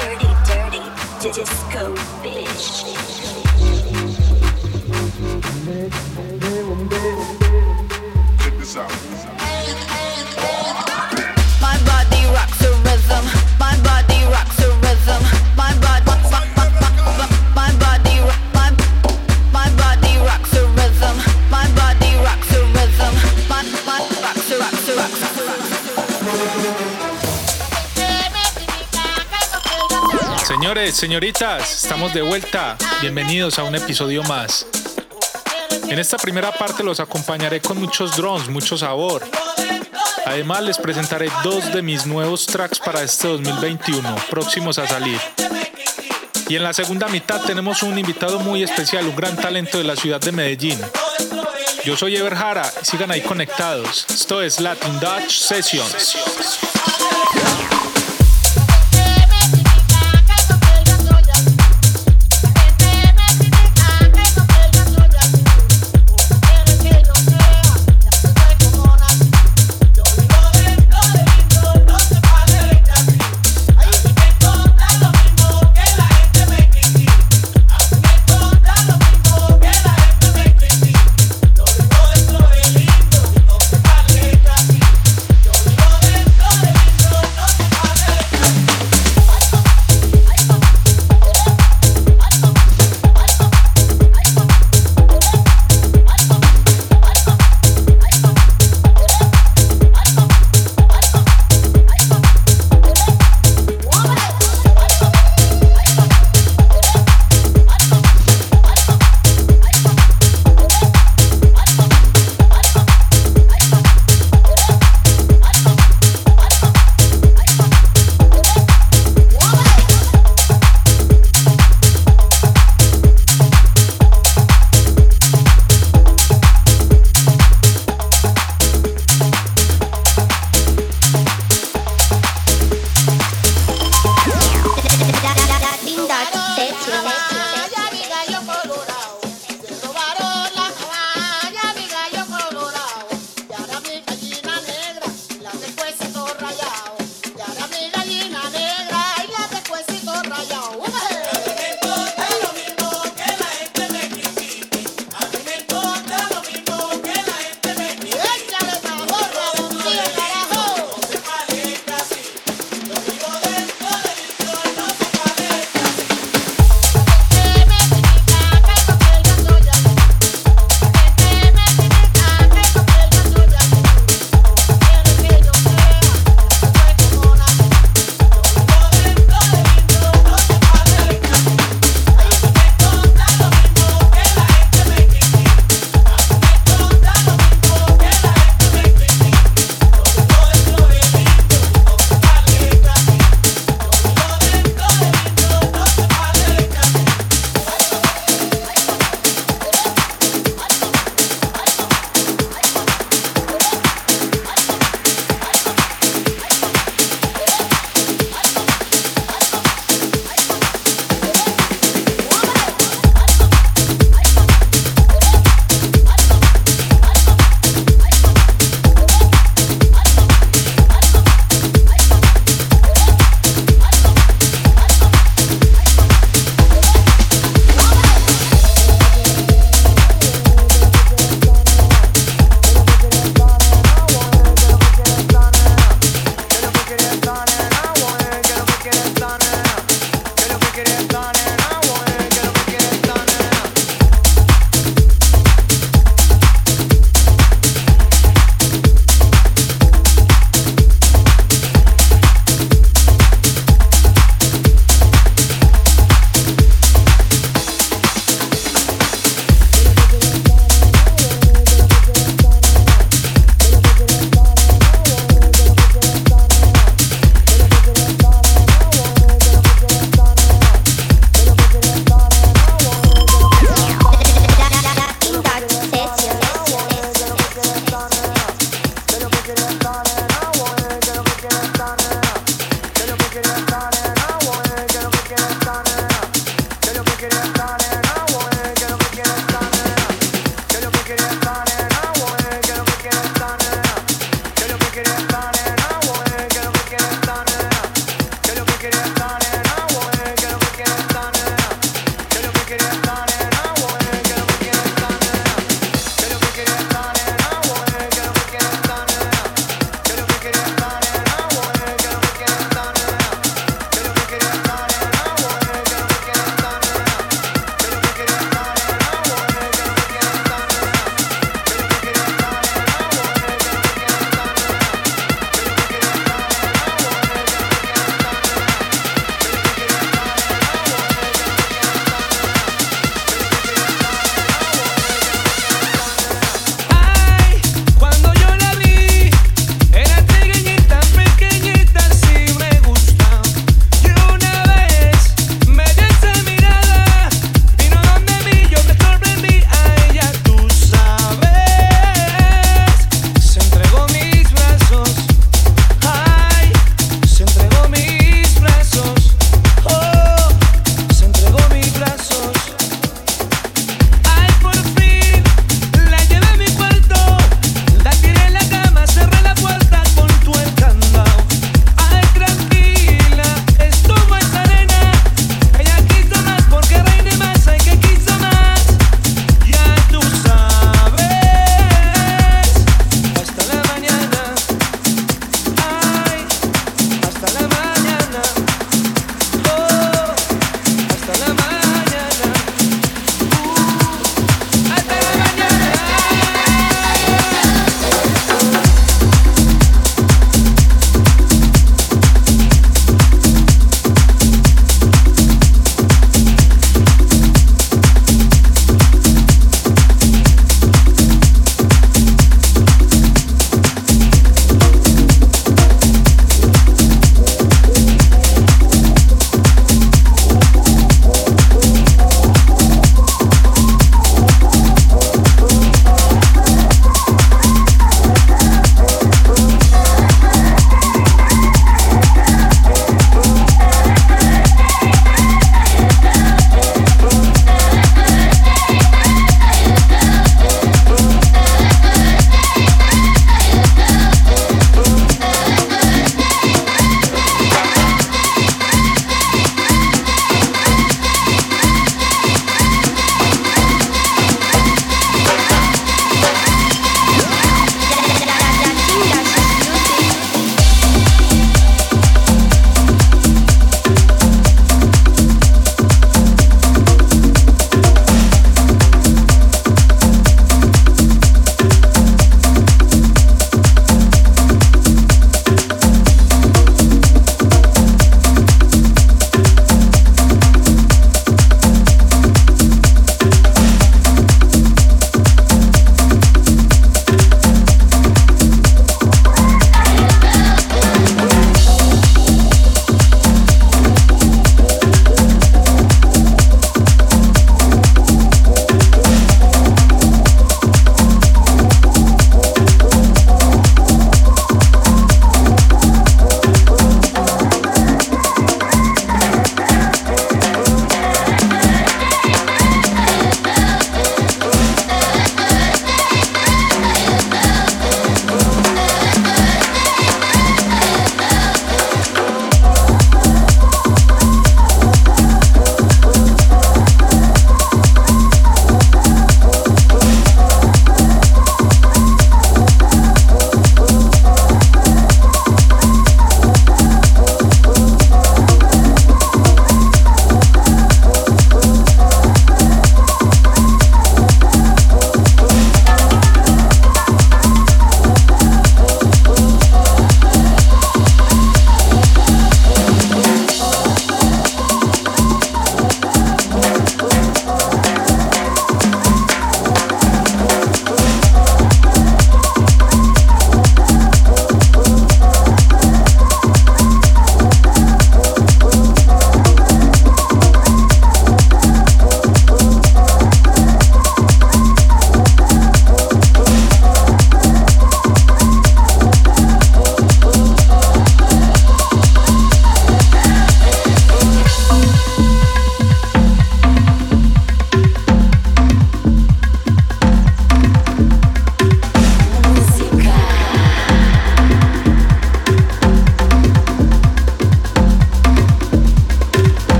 dirty, dirty disco bitch. Señores, señoritas, estamos de vuelta. Bienvenidos a un episodio más. En esta primera parte los acompañaré con muchos drones, mucho sabor. Además les presentaré dos de mis nuevos tracks para este 2021, próximos a salir. Y en la segunda mitad tenemos un invitado muy especial, un gran talento de la ciudad de Medellín. Yo soy Ever Jara, sigan ahí conectados. Esto es Latin Dutch Sessions.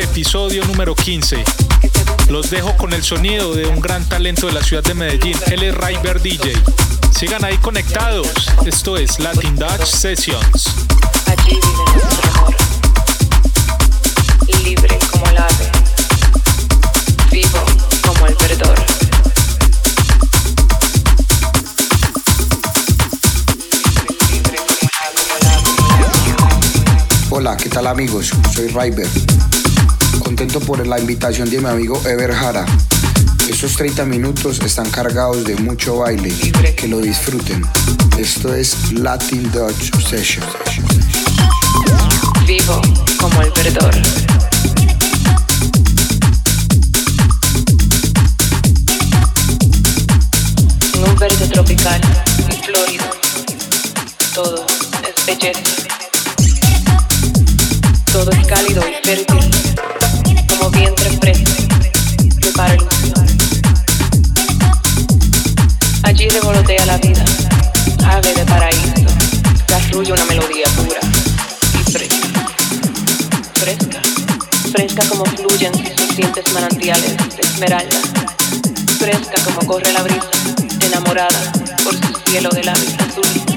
Episodio número 15. Los dejo con el sonido de un gran talento de la ciudad de Medellín. Él es River DJ. Sigan ahí conectados. Esto es Latin Dutch Sessions. Tal amigos? Soy River contento por la invitación de mi amigo Ever Jara. Esos 30 minutos están cargados de mucho baile. Que lo disfruten. Esto es Latin Dutch Session. Vivo como el verdor. En un verde tropical y florido. Todo es belleza. Todo es cálido y fértil vientre fresco, prepara ilusión. Allí revolotea la vida, ave de paraíso, que arrulla una melodía pura y fresca. Fresca, fresca como fluyen sus dientes manantiales de esmeralda. Fresca como corre la brisa, enamorada por su cielo de lápiz azul.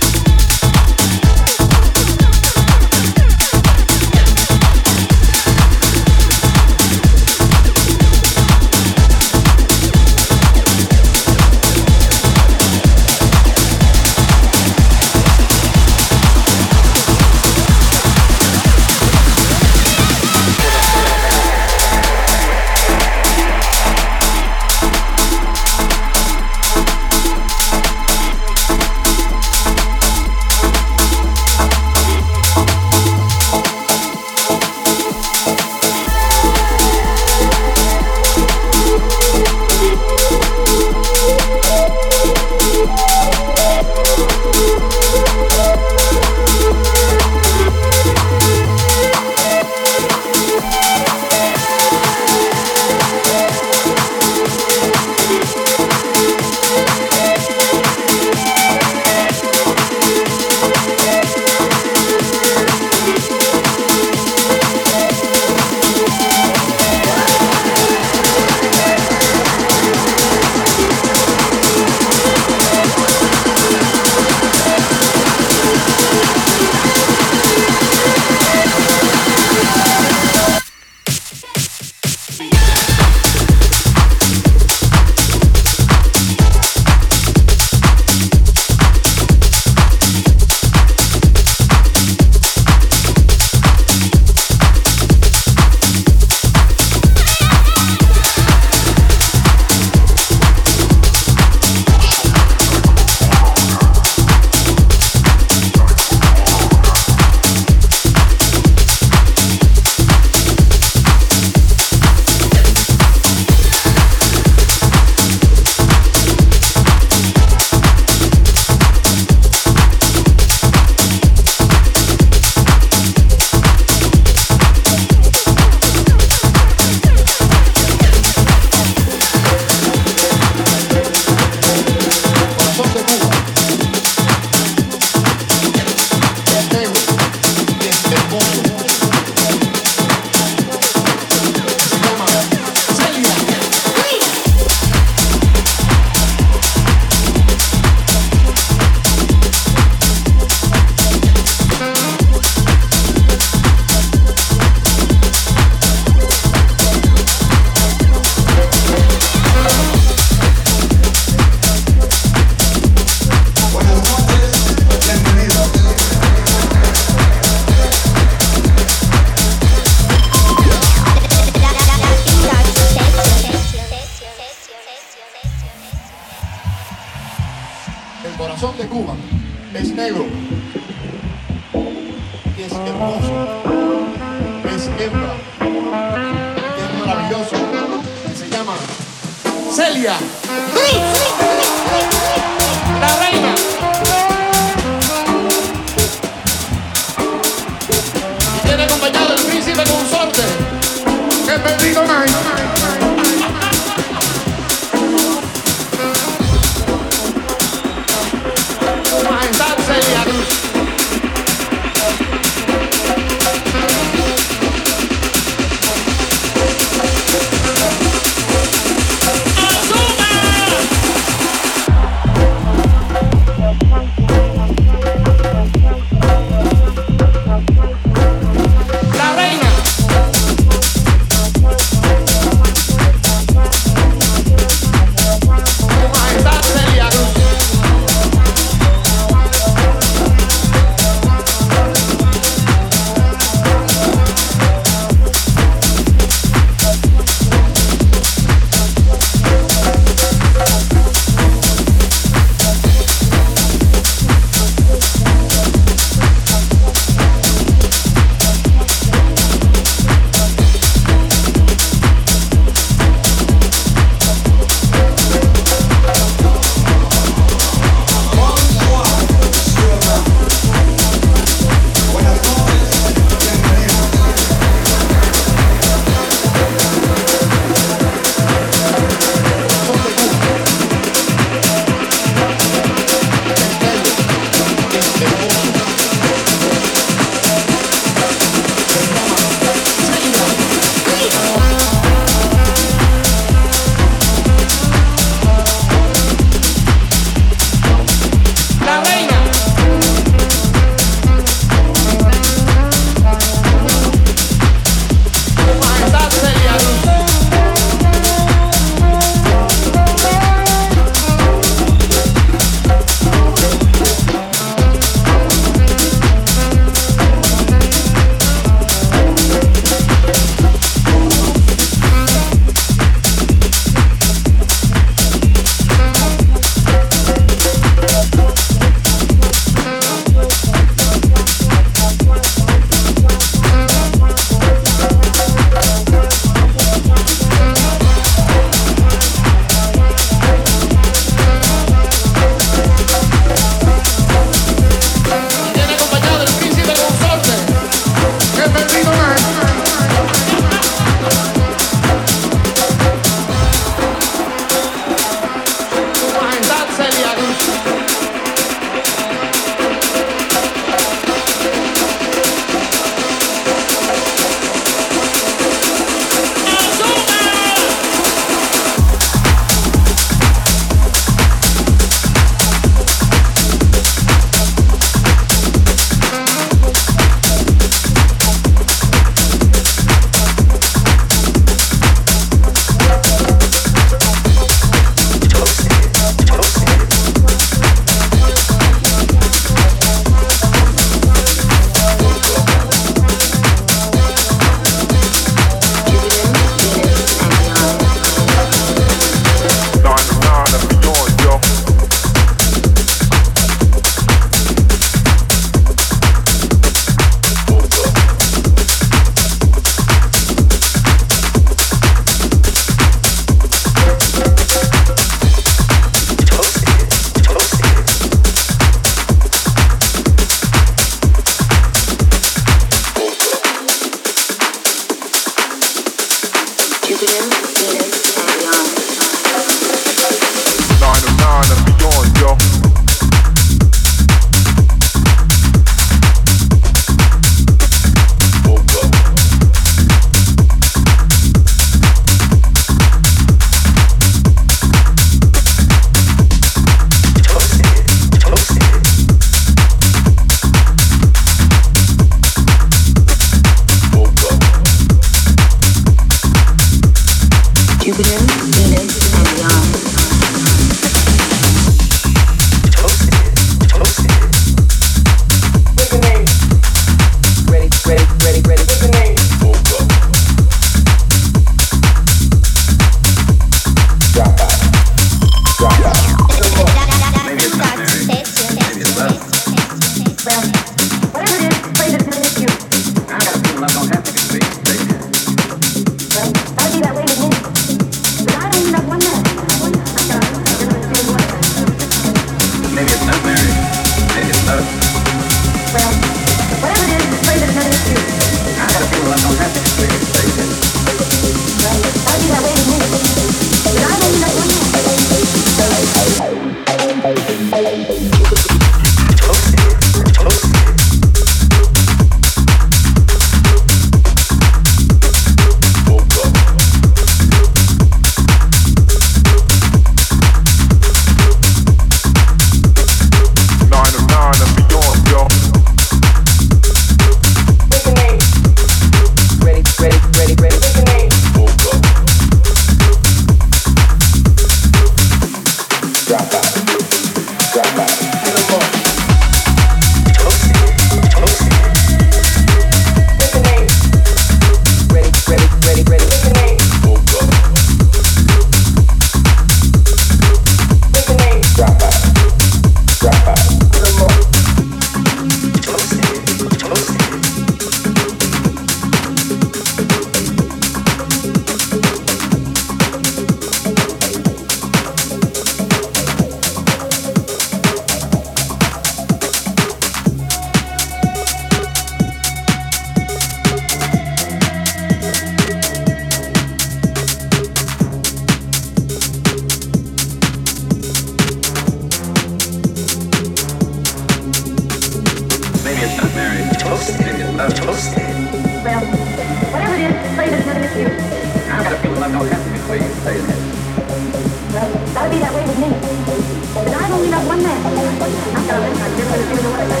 Thank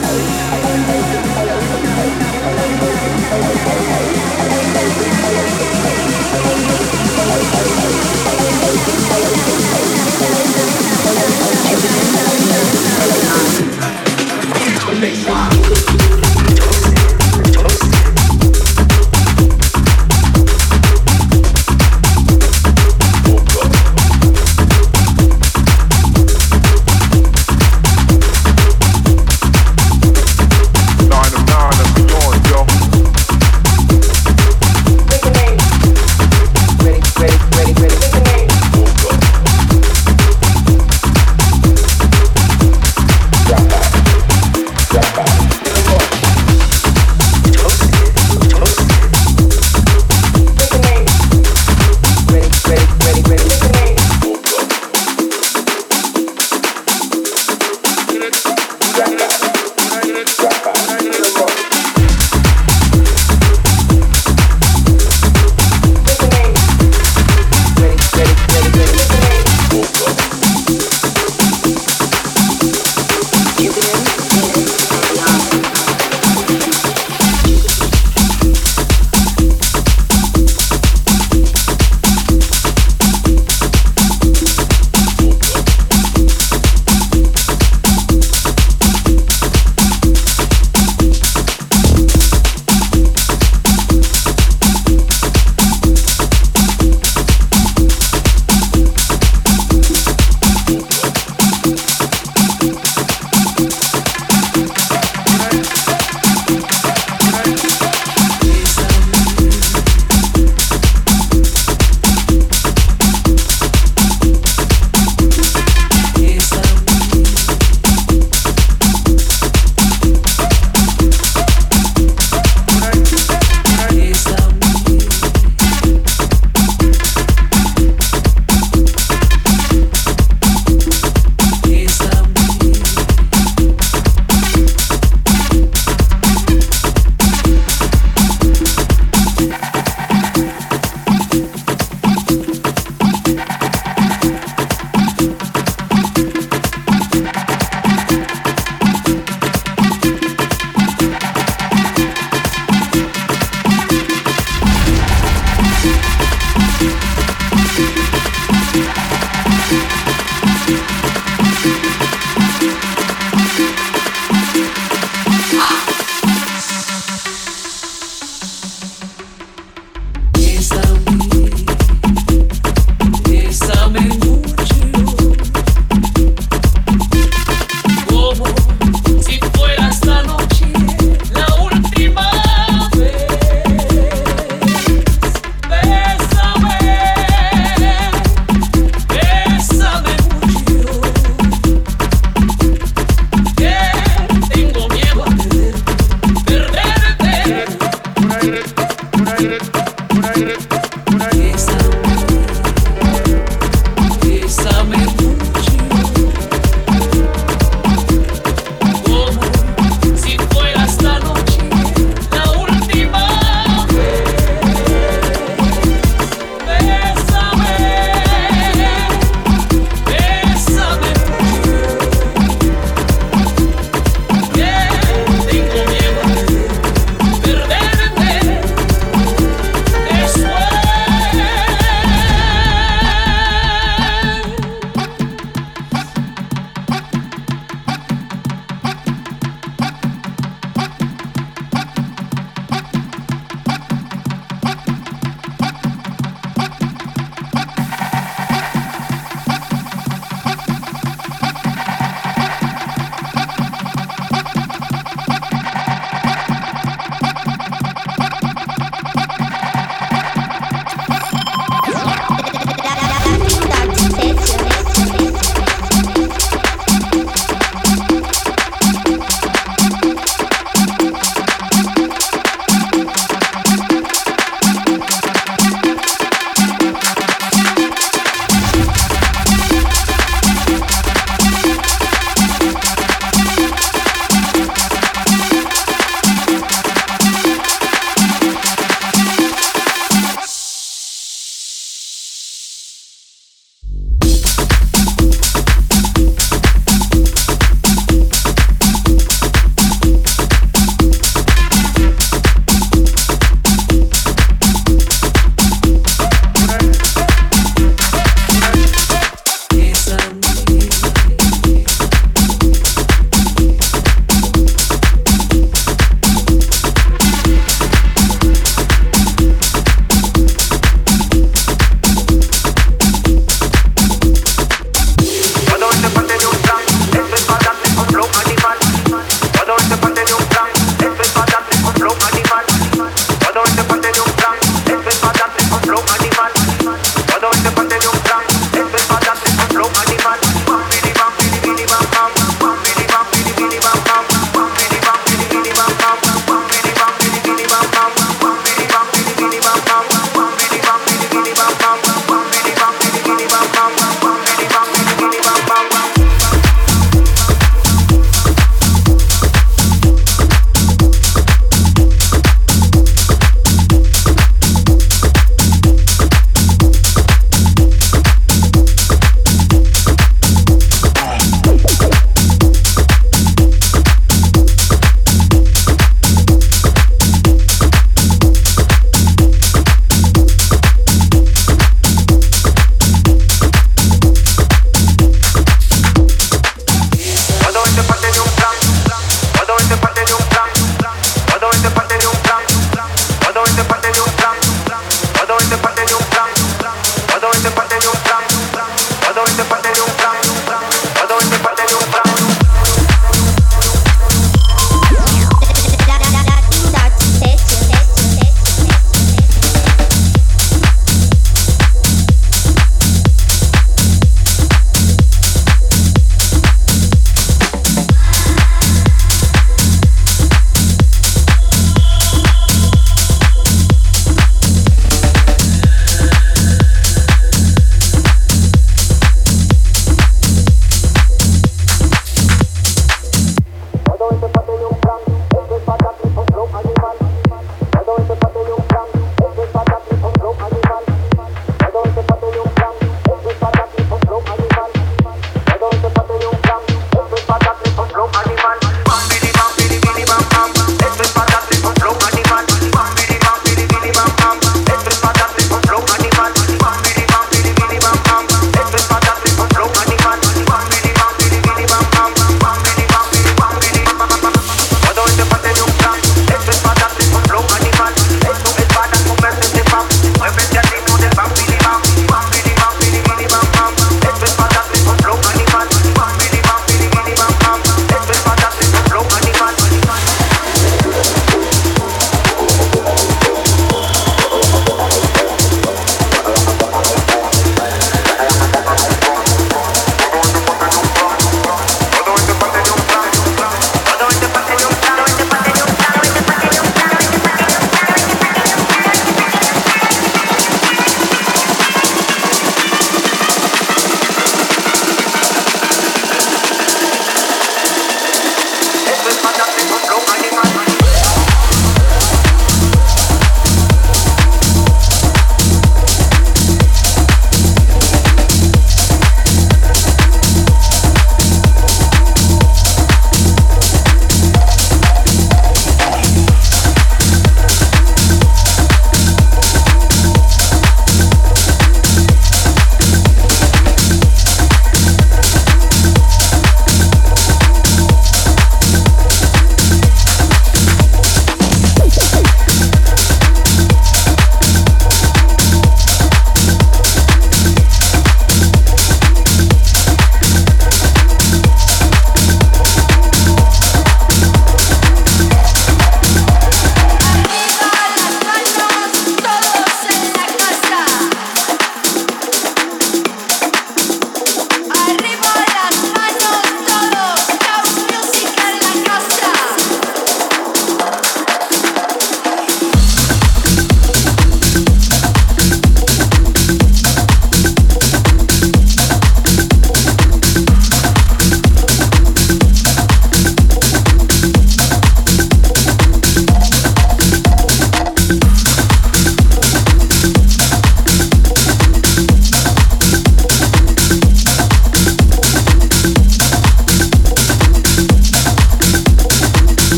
you.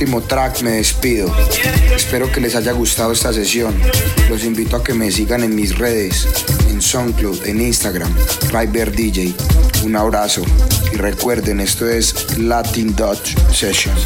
Último track me despido. Espero que les haya gustado esta sesión. Los invito a que me sigan en mis redes, en SoundCloud, en Instagram, River DJ. Un abrazo y recuerden, esto es Latin Dutch Session.